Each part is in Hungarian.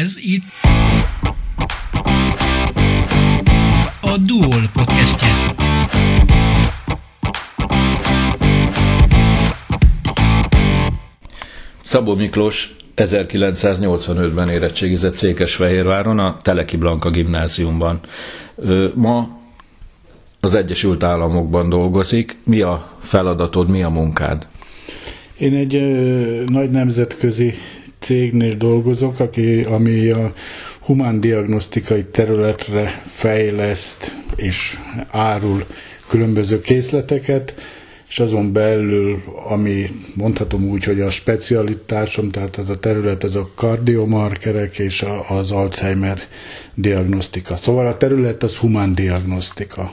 Ez itt a Duol podcastje. Szabó Miklós 1985-ben érettségizett Székesfehérváron a Teleki Blanka gimnáziumban. Ma az Egyesült Államokban dolgozik. Mi a feladatod, mi a munkád? Én egy ö, nagy nemzetközi cégnél dolgozok, aki, ami a humán diagnosztikai területre fejleszt és árul különböző készleteket, és azon belül, ami mondhatom úgy, hogy a specialitásom, tehát az a terület, ez a kardiomarkerek és az Alzheimer diagnosztika. Szóval a terület az humán diagnosztika.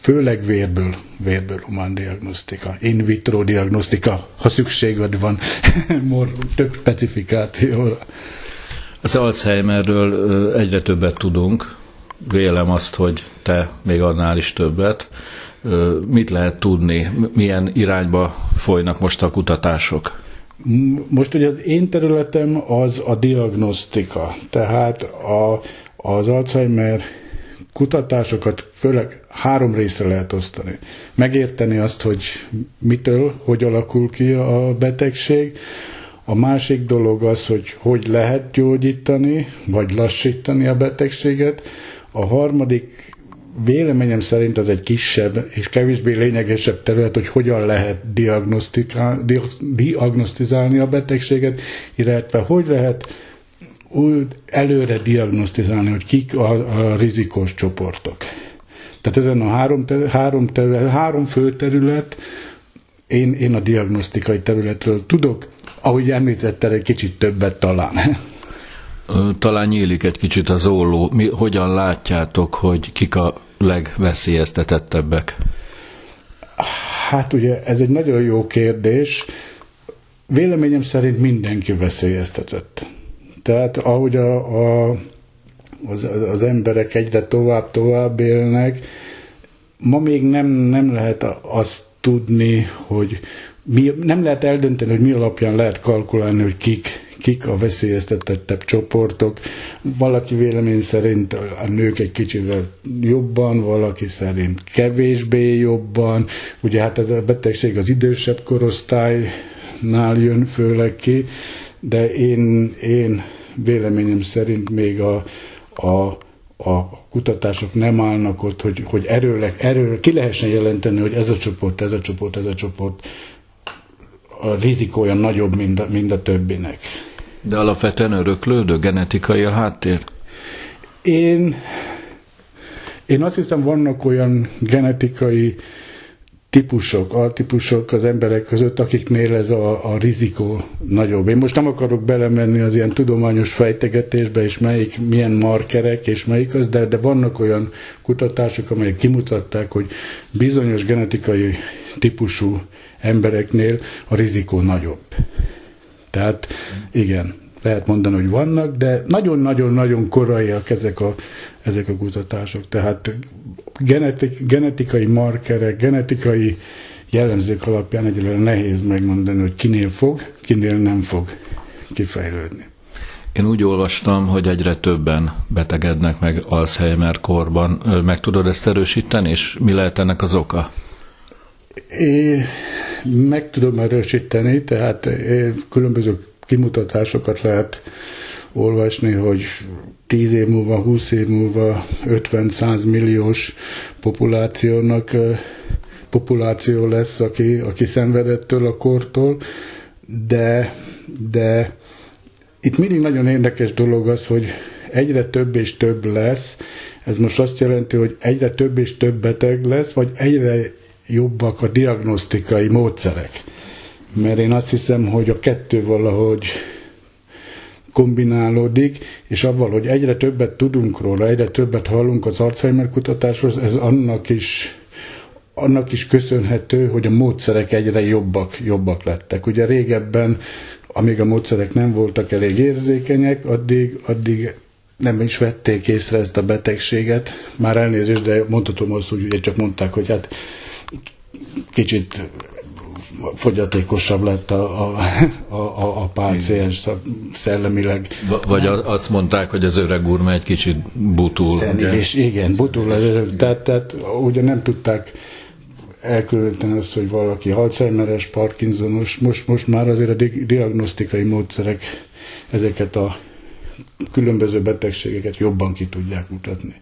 Főleg vérből, vérből humán diagnosztika, in vitro diagnosztika, ha szükséged van több specifikációra. Az Alzheimerről egyre többet tudunk, vélem azt, hogy te még annál is többet. Mit lehet tudni, milyen irányba folynak most a kutatások? Most ugye az én területem az a diagnosztika, tehát a, az Alzheimer kutatásokat főleg három részre lehet osztani. Megérteni azt, hogy mitől, hogy alakul ki a betegség, a másik dolog az, hogy hogy lehet gyógyítani, vagy lassítani a betegséget. A harmadik véleményem szerint az egy kisebb és kevésbé lényegesebb terület, hogy hogyan lehet diagnosztizálni a betegséget, illetve hogy lehet úgy előre diagnosztizálni, hogy kik a, a rizikós csoportok. Tehát ezen a három, ter, három, terület, három fő terület, én, én a diagnosztikai területről tudok, ahogy említetted, egy kicsit többet talán. Talán nyílik egy kicsit az olló. Mi, hogyan látjátok, hogy kik a legveszélyeztetettebbek? Hát ugye ez egy nagyon jó kérdés. Véleményem szerint mindenki veszélyeztetett. Tehát ahogy a, a, az, az emberek egyre tovább-tovább élnek, ma még nem, nem lehet azt tudni, hogy mi, nem lehet eldönteni, hogy mi alapján lehet kalkulálni, hogy kik, kik a veszélyeztetettebb csoportok. Valaki vélemény szerint a nők egy kicsit jobban, valaki szerint kevésbé jobban. Ugye hát ez a betegség az idősebb korosztálynál jön főleg ki, de én, én véleményem szerint még a, a, a kutatások nem állnak ott, hogy, hogy erőleg, erőleg ki lehessen jelenteni, hogy ez a csoport, ez a csoport, ez a csoport a rizikója nagyobb, mint a, mint a többinek. De alapvetően öröklődő, genetikai a háttér? Én, én azt hiszem, vannak olyan genetikai típusok, altípusok az emberek között, akiknél ez a, a rizikó nagyobb. Én most nem akarok belemenni az ilyen tudományos fejtegetésbe, és melyik, milyen markerek, és melyik az, de, de vannak olyan kutatások, amelyek kimutatták, hogy bizonyos genetikai típusú embereknél a rizikó nagyobb. Tehát igen, lehet mondani, hogy vannak, de nagyon-nagyon-nagyon koraiak ezek a, ezek a kutatások. Tehát genetik, genetikai markerek, genetikai jellemzők alapján egyelőre nehéz megmondani, hogy kinél fog, kinél nem fog kifejlődni. Én úgy olvastam, hogy egyre többen betegednek meg Alzheimer korban. Meg tudod ezt erősíteni, és mi lehet ennek az oka? É, meg tudom erősíteni, tehát különböző kimutatásokat lehet olvasni, hogy 10 év múlva, 20 év múlva 50-100 milliós populációnak populáció lesz, aki, aki szenvedettől a kortól, de, de itt mindig nagyon érdekes dolog az, hogy egyre több és több lesz. Ez most azt jelenti, hogy egyre több és több beteg lesz, vagy egyre jobbak a diagnosztikai módszerek. Mert én azt hiszem, hogy a kettő valahogy kombinálódik, és avval, hogy egyre többet tudunk róla, egyre többet hallunk az Alzheimer kutatásról, ez annak is annak is köszönhető, hogy a módszerek egyre jobbak, jobbak lettek. Ugye régebben, amíg a módszerek nem voltak elég érzékenyek, addig, addig nem is vették észre ezt a betegséget. Már elnézést, de mondhatom azt, hogy ugye csak mondták, hogy hát kicsit fogyatékosabb lett a, a, a, a páciens szellemileg. Vagy azt mondták, hogy az öreg úr egy kicsit butul. És igen, butul az öreg. Tehát, tehát ugye nem tudták elkülöníteni azt, hogy valaki Alzheimeres, Parkinsonos, most, most már azért a diagnosztikai módszerek ezeket a különböző betegségeket jobban ki tudják mutatni.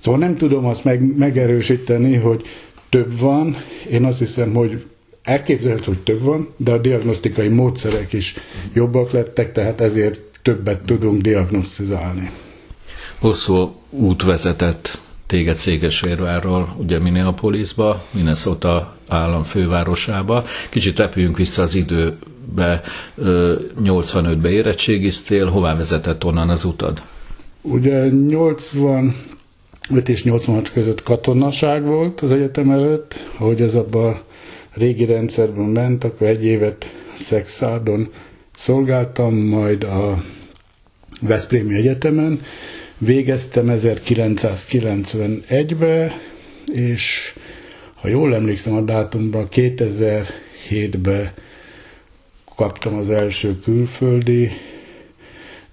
Szóval nem tudom azt meg, megerősíteni, hogy több van. Én azt hiszem, hogy elképzelhető, hogy több van, de a diagnosztikai módszerek is jobbak lettek, tehát ezért többet tudunk diagnosztizálni. Hosszú út vezetett téged Székesfehérvárról, ugye Minneapolisba, Minnesota állam fővárosába. Kicsit repüljünk vissza az időbe, 85-be érettségiztél, hová vezetett onnan az utad? Ugye 80 5 és 86 között katonaság volt az egyetem előtt, ahogy ez abban régi rendszerben ment, akkor egy évet Szexárdon szolgáltam, majd a Veszprémi Egyetemen. Végeztem 1991-be, és ha jól emlékszem a dátumban, 2007-ben kaptam az első külföldi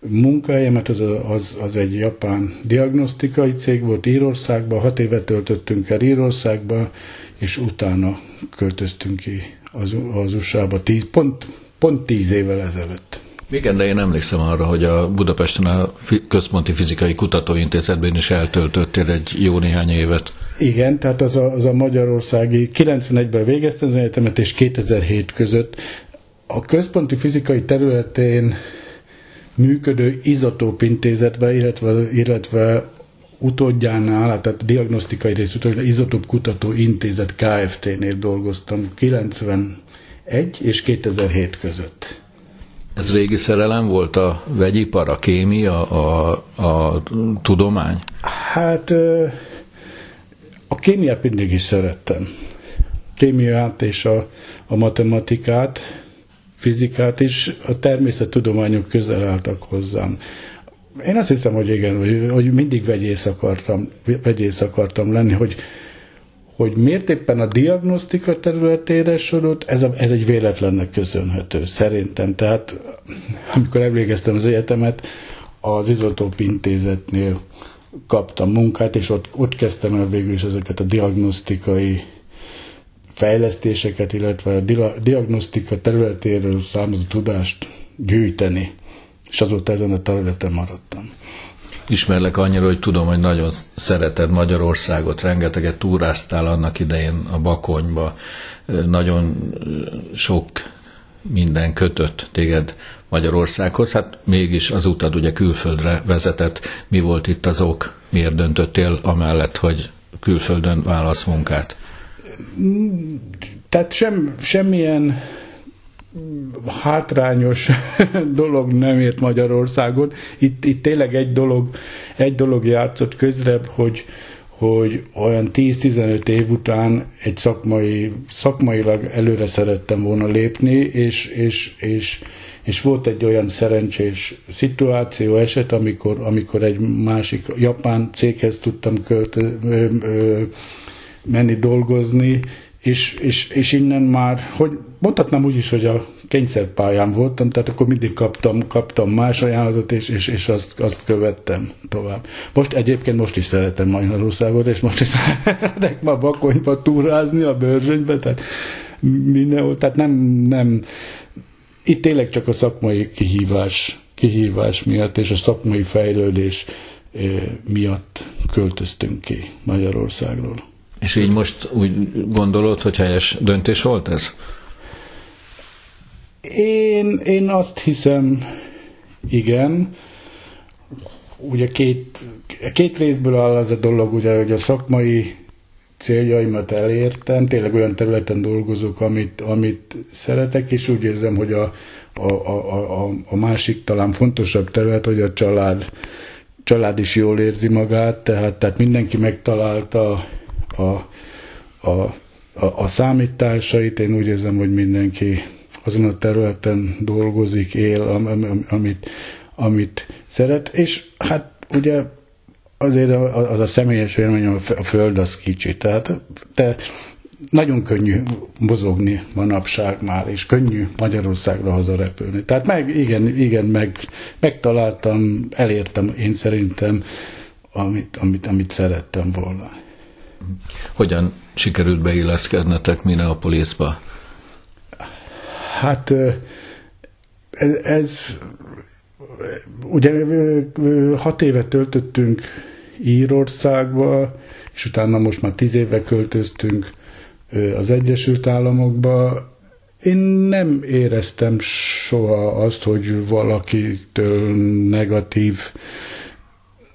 munkahelyemet, az, az, az egy japán diagnosztikai cég volt Írországban, hat évet töltöttünk el Írországba, és utána költöztünk ki az, az USA-ba, tíz, pont, pont tíz évvel ezelőtt. Igen, de én emlékszem arra, hogy a Budapesten a Központi Fizikai Kutatóintézetben is eltöltöttél egy jó néhány évet. Igen, tehát az a, az a magyarországi 91-ben végeztem az egyetemet, és 2007 között a központi fizikai területén működő izotóp intézetbe, illetve, illetve utódjánál, tehát diagnosztikai rész utódjánál, izotóp kutató intézet KFT-nél dolgoztam 91 és 2007 között. Ez régi szerelem volt a vegyipar, a kémia, a, a tudomány? Hát a kémiát mindig is szerettem. Kémiát és a, a matematikát, fizikát is, a természettudományok közel álltak hozzám. Én azt hiszem, hogy igen, hogy, hogy mindig vegyész akartam, vegyész akartam lenni, hogy, hogy miért éppen a diagnosztika területére sorult, ez, a, ez egy véletlennek köszönhető, szerintem. Tehát amikor elvégeztem az egyetemet, az Izotóp Intézetnél kaptam munkát, és ott, ott kezdtem el végül is ezeket a diagnosztikai fejlesztéseket, illetve a diagnosztika területéről származó tudást gyűjteni. És azóta ezen a területen maradtam. Ismerlek annyira, hogy tudom, hogy nagyon szereted Magyarországot, rengeteget túráztál annak idején a Bakonyba, nagyon sok minden kötött téged Magyarországhoz, hát mégis az utad ugye külföldre vezetett. Mi volt itt az ok? Miért döntöttél amellett, hogy külföldön válasz munkát? Tehát sem, semmilyen hátrányos dolog nem ért Magyarországon. Itt, itt tényleg egy dolog, egy dolog játszott közre, hogy, hogy olyan 10-15 év után egy szakmai, szakmailag előre szerettem volna lépni, és, és, és, és volt egy olyan szerencsés szituáció, eset, amikor, amikor egy másik japán céghez tudtam költö, ö, ö, menni dolgozni, és, és, és innen már, hogy mondhatnám úgy is, hogy a kényszerpályán voltam, tehát akkor mindig kaptam, kaptam más ajánlatot, és, és, és azt, azt követtem tovább. Most egyébként most is szeretem Magyarországot, és most is szeretek ma Bakonyba túrázni a bőrzsönybe, tehát mindenhol, tehát nem, nem, itt tényleg csak a szakmai kihívás, kihívás miatt és a szakmai fejlődés eh, miatt költöztünk ki Magyarországról. És így most úgy gondolod, hogy helyes döntés volt ez? Én, én azt hiszem, igen. Ugye két, két részből áll az a dolog, ugye, hogy a szakmai céljaimat elértem, tényleg olyan területen dolgozok, amit, amit szeretek, és úgy érzem, hogy a, a, a, a, a másik talán fontosabb terület, hogy a család, család is jól érzi magát, tehát, tehát mindenki megtalálta a, a, a, a számításait. Én úgy érzem, hogy mindenki azon a területen dolgozik, él, am, am, amit, amit szeret, és hát ugye azért az a személyes élmény, a föld az kicsi, tehát te nagyon könnyű mozogni manapság már, és könnyű Magyarországra hazarepülni. Tehát meg, igen, igen meg, megtaláltam, elértem én szerintem, amit, amit, amit szerettem volna. Hogyan sikerült beilleszkednetek Minneapolisba? Hát ez, ez ugye hat évet töltöttünk Írországba, és utána most már tíz éve költöztünk az Egyesült Államokba. Én nem éreztem soha azt, hogy valakitől negatív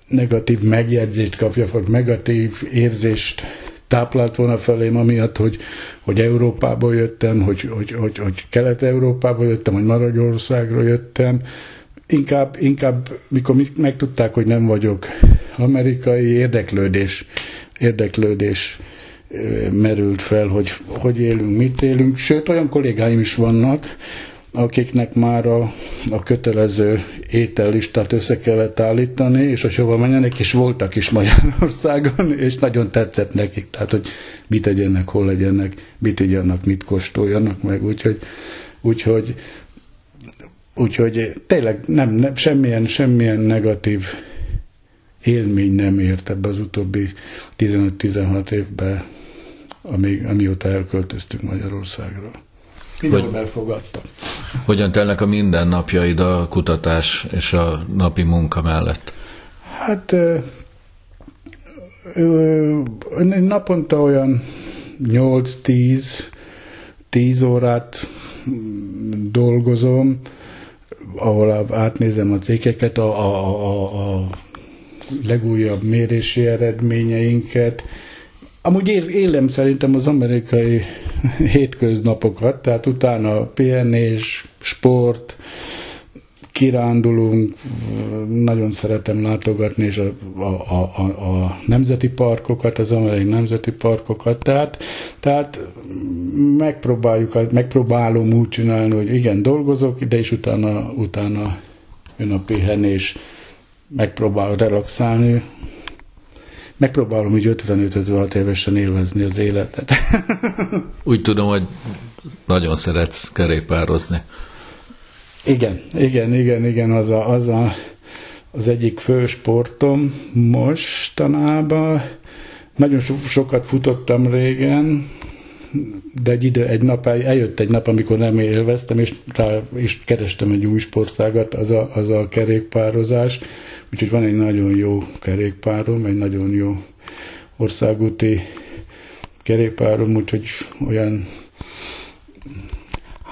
negatív megjegyzést kapja, vagy negatív érzést táplált volna felém, amiatt, hogy, hogy Európából jöttem, hogy, hogy, hogy, hogy Kelet-Európából jöttem, hogy Magyarországról jöttem. Inkább, inkább, mikor megtudták, hogy nem vagyok amerikai, érdeklődés, érdeklődés merült fel, hogy hogy élünk, mit élünk. Sőt, olyan kollégáim is vannak, akiknek már a, a kötelező étellistát össze kellett állítani, és hogy hova menjenek, és voltak is Magyarországon, és nagyon tetszett nekik, tehát, hogy mit tegyenek, hol legyenek, mit igyanak, mit kóstoljanak meg, úgyhogy, úgyhogy, úgyhogy tényleg nem, nem, semmilyen, semmilyen negatív élmény nem ért ebbe az utóbbi 15-16 évben, amíg, amióta elköltöztünk Magyarországról. Mindenhol elfogadtam. Hogyan telnek a mindennapjaid a kutatás és a napi munka mellett? Hát ö, ö, naponta olyan 8-10 10 órát dolgozom, ahol átnézem a cégeket, a, a, a, a legújabb mérési eredményeinket, Amúgy élem szerintem az amerikai hétköznapokat, tehát utána pihenés, sport, kirándulunk, nagyon szeretem látogatni és a, a, a, a nemzeti parkokat, az amerikai nemzeti parkokat, tehát, tehát megpróbáljuk, megpróbálom úgy csinálni, hogy igen, dolgozok, de is utána, utána jön a pihenés, megpróbálok relaxálni, megpróbálom úgy 55-56 évesen élvezni az életet. úgy tudom, hogy nagyon szeretsz kerékpározni. Igen, igen, igen, igen, az a, az, a, az egyik fő sportom mostanában. Nagyon so, sokat futottam régen, de egy idő, egy nap, eljött egy nap, amikor nem élveztem, és, rá, és kerestem egy új sportágat, az a, az a kerékpározás. Úgyhogy van egy nagyon jó kerékpárom, egy nagyon jó országúti kerékpárom, úgyhogy olyan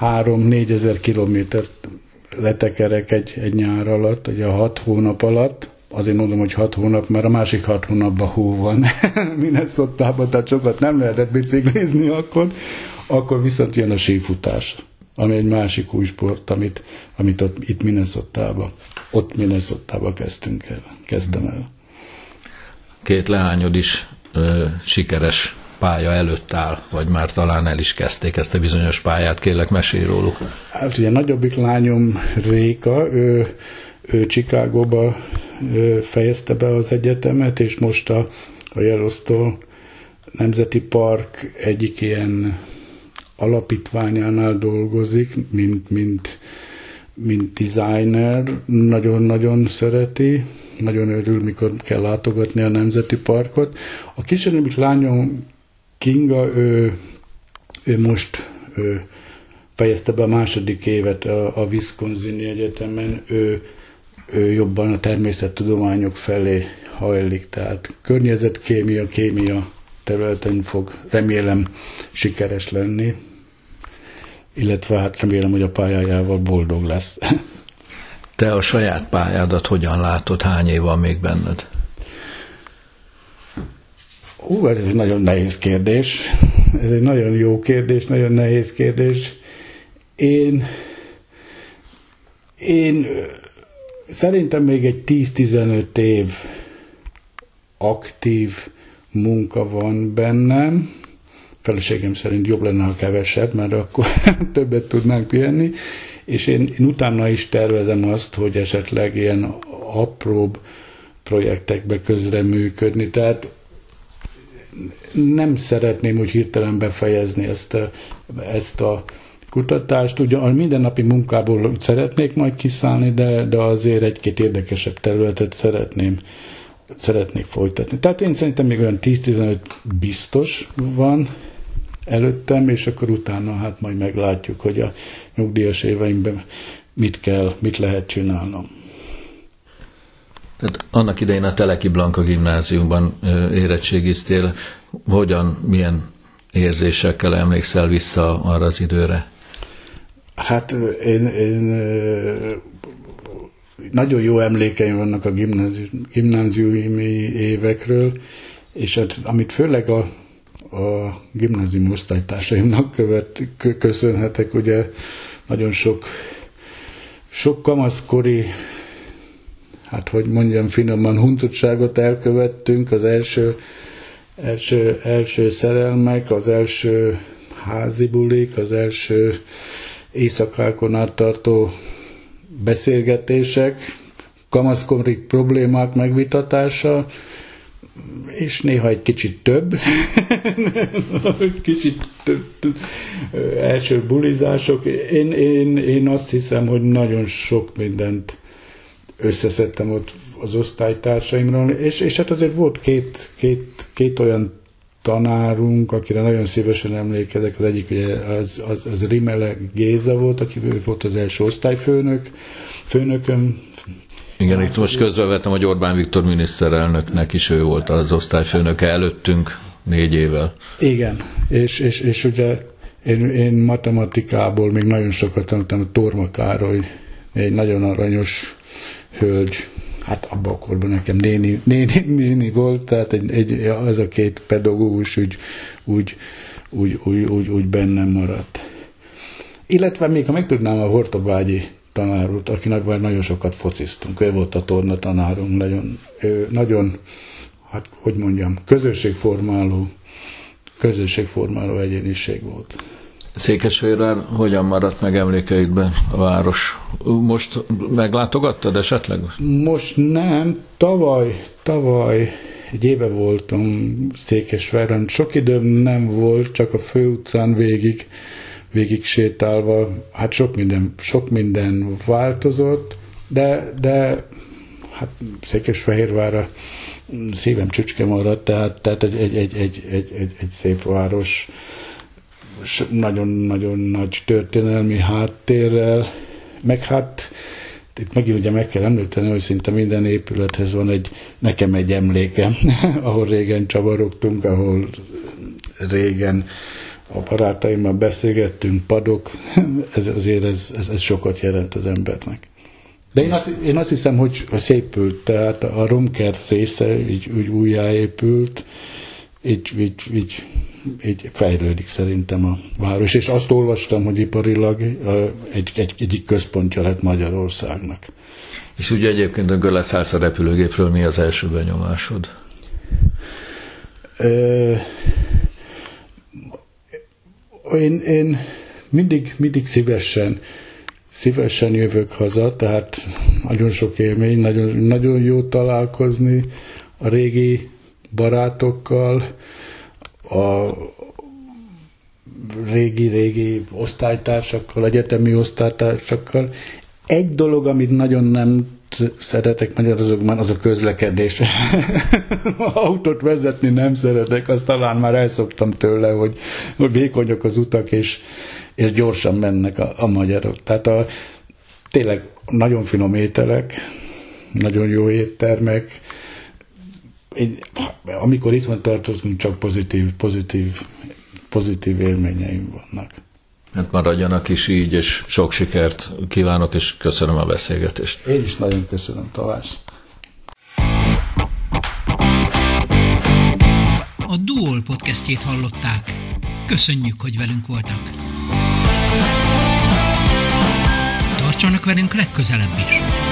3-4 ezer kilométert letekerek egy, egy nyár alatt, ugye a hat hónap alatt, azért mondom, hogy hat hónap, mert a másik hat hónapban hó van Minnesotában, tehát sokat nem lehetett biciklizni akkor, akkor viszont jön a sífutás, ami egy másik új sport, amit, amit ott, itt Minnesotában, ott Minnesotában kezdtünk el, kezdtem el. Két leányod is ö, sikeres pálya előtt áll, vagy már talán el is kezdték ezt a bizonyos pályát, kérlek mesélj róluk. Hát ugye nagyobbik lányom Réka, ő, ő Chicagóba fejezte be az egyetemet, és most a, a Yellowstone Nemzeti Park egyik ilyen alapítványánál dolgozik, mint, mint, mint designer, nagyon-nagyon szereti, nagyon örül, mikor kell látogatni a Nemzeti Parkot. A kisebbik lányom Kinga, ő, ő most ő fejezte be a második évet a, a Wisconsin Egyetemen, ő, ő jobban a természettudományok felé hajlik, tehát környezetkémia, kémia területen fog remélem sikeres lenni, illetve hát remélem, hogy a pályájával boldog lesz. Te a saját pályádat hogyan látod, hány év van még benned? Ú, ez egy nagyon nehéz kérdés. Ez egy nagyon jó kérdés, nagyon nehéz kérdés. Én, én szerintem még egy 10-15 év aktív munka van bennem. Feleségem szerint jobb lenne, ha kevesebb, mert akkor többet tudnánk pihenni. És én, én utána is tervezem azt, hogy esetleg ilyen apróbb projektekbe közreműködni. Tehát nem szeretném úgy hirtelen befejezni ezt a, ezt a kutatást. Ugye a mindennapi munkából szeretnék majd kiszállni, de, de azért egy-két érdekesebb területet szeretném szeretnék folytatni. Tehát én szerintem még olyan 10-15 biztos van előttem, és akkor utána hát majd meglátjuk, hogy a nyugdíjas éveimben mit kell, mit lehet csinálnom. Tehát annak idején a Teleki Blanka gimnáziumban érettségiztél, hogyan, milyen érzésekkel emlékszel vissza arra az időre? Hát én, én nagyon jó emlékeim vannak a gimnáziumi évekről, és hát, amit főleg a, a gimnázium osztálytársaimnak követ, köszönhetek, ugye nagyon sok, sok kamaszkori, hát hogy mondjam finoman, huncutságot elkövettünk, az első, első, első szerelmek, az első házi bulik, az első éjszakákon át tartó beszélgetések, kamaszkorik problémák megvitatása, és néha egy kicsit több, kicsit több, első bulizások. Én, én, én azt hiszem, hogy nagyon sok mindent összeszedtem ott az osztálytársaimról, és, és hát azért volt két, két, két olyan tanárunk, akire nagyon szívesen emlékezek, az egyik ugye az, az, az Rimele Géza volt, aki ő volt az első osztályfőnök, főnököm. Igen, itt most közbevettem, hogy Orbán Viktor miniszterelnöknek is ő volt az osztályfőnöke előttünk négy évvel. Igen, és, és, és ugye én, én matematikából még nagyon sokat tanultam, a Torma Károly, egy nagyon aranyos hölgy, hát abban a korban nekem néni, néni, néni volt, tehát egy, egy, az a két pedagógus úgy, úgy, úgy, úgy, úgy, úgy bennem maradt. Illetve még ha megtudnám a Hortobágyi tanárút, akinek már nagyon sokat fociztunk, ő volt a torna tanárunk, nagyon, ő, nagyon hát hogy mondjam, közösségformáló, közösségformáló egyéniség volt. Székesfehérvár hogyan maradt meg emlékeidben a város? Most meglátogattad esetleg? Most nem, tavaly, tavaly egy éve voltam Székesfehérváron. Sok időm nem volt, csak a főutcán végig, végig sétálva. Hát sok minden, sok minden változott, de, de hát Székesfehérvára szívem csücske maradt, tehát, tehát egy, egy, egy, egy, egy, egy, egy szép város nagyon-nagyon nagy történelmi háttérrel, meg hát itt megint ugye meg kell említeni, hogy szinte minden épülethez van egy, nekem egy emlékem, ahol régen csavarogtunk, ahol régen a barátaimmal beszélgettünk, padok, ez, azért ez, ez, ez sokat jelent az embernek. De én azt, én azt hiszem, hogy szépült, tehát a romkert része így úgy újjáépült, így, így, így így fejlődik szerintem a város, és azt olvastam, hogy iparilag egy, egy, egyik központja lett Magyarországnak. És ugye egyébként a leszállsz a repülőgépről, mi az első benyomásod? Ö, én, én mindig, mindig szívesen, szívesen jövök haza, tehát nagyon sok élmény, nagyon, nagyon jó találkozni a régi barátokkal, a régi-régi osztálytársakkal, egyetemi osztálytársakkal. Egy dolog, amit nagyon nem szeretek magyarazokban, az a közlekedés. Autót vezetni nem szeretek, azt talán már elszoktam tőle, hogy, hogy vékonyok az utak, és, és gyorsan mennek a, a magyarok. Tehát a, tényleg nagyon finom ételek, nagyon jó éttermek, én, amikor itt van tartozunk, csak pozitív, pozitív, pozitív élményeim vannak. Hát maradjanak is így, és sok sikert kívánok, és köszönöm a beszélgetést. Én is nagyon köszönöm, Tavás. A Duol podcastjét hallották. Köszönjük, hogy velünk voltak. Tartsanak velünk legközelebb is!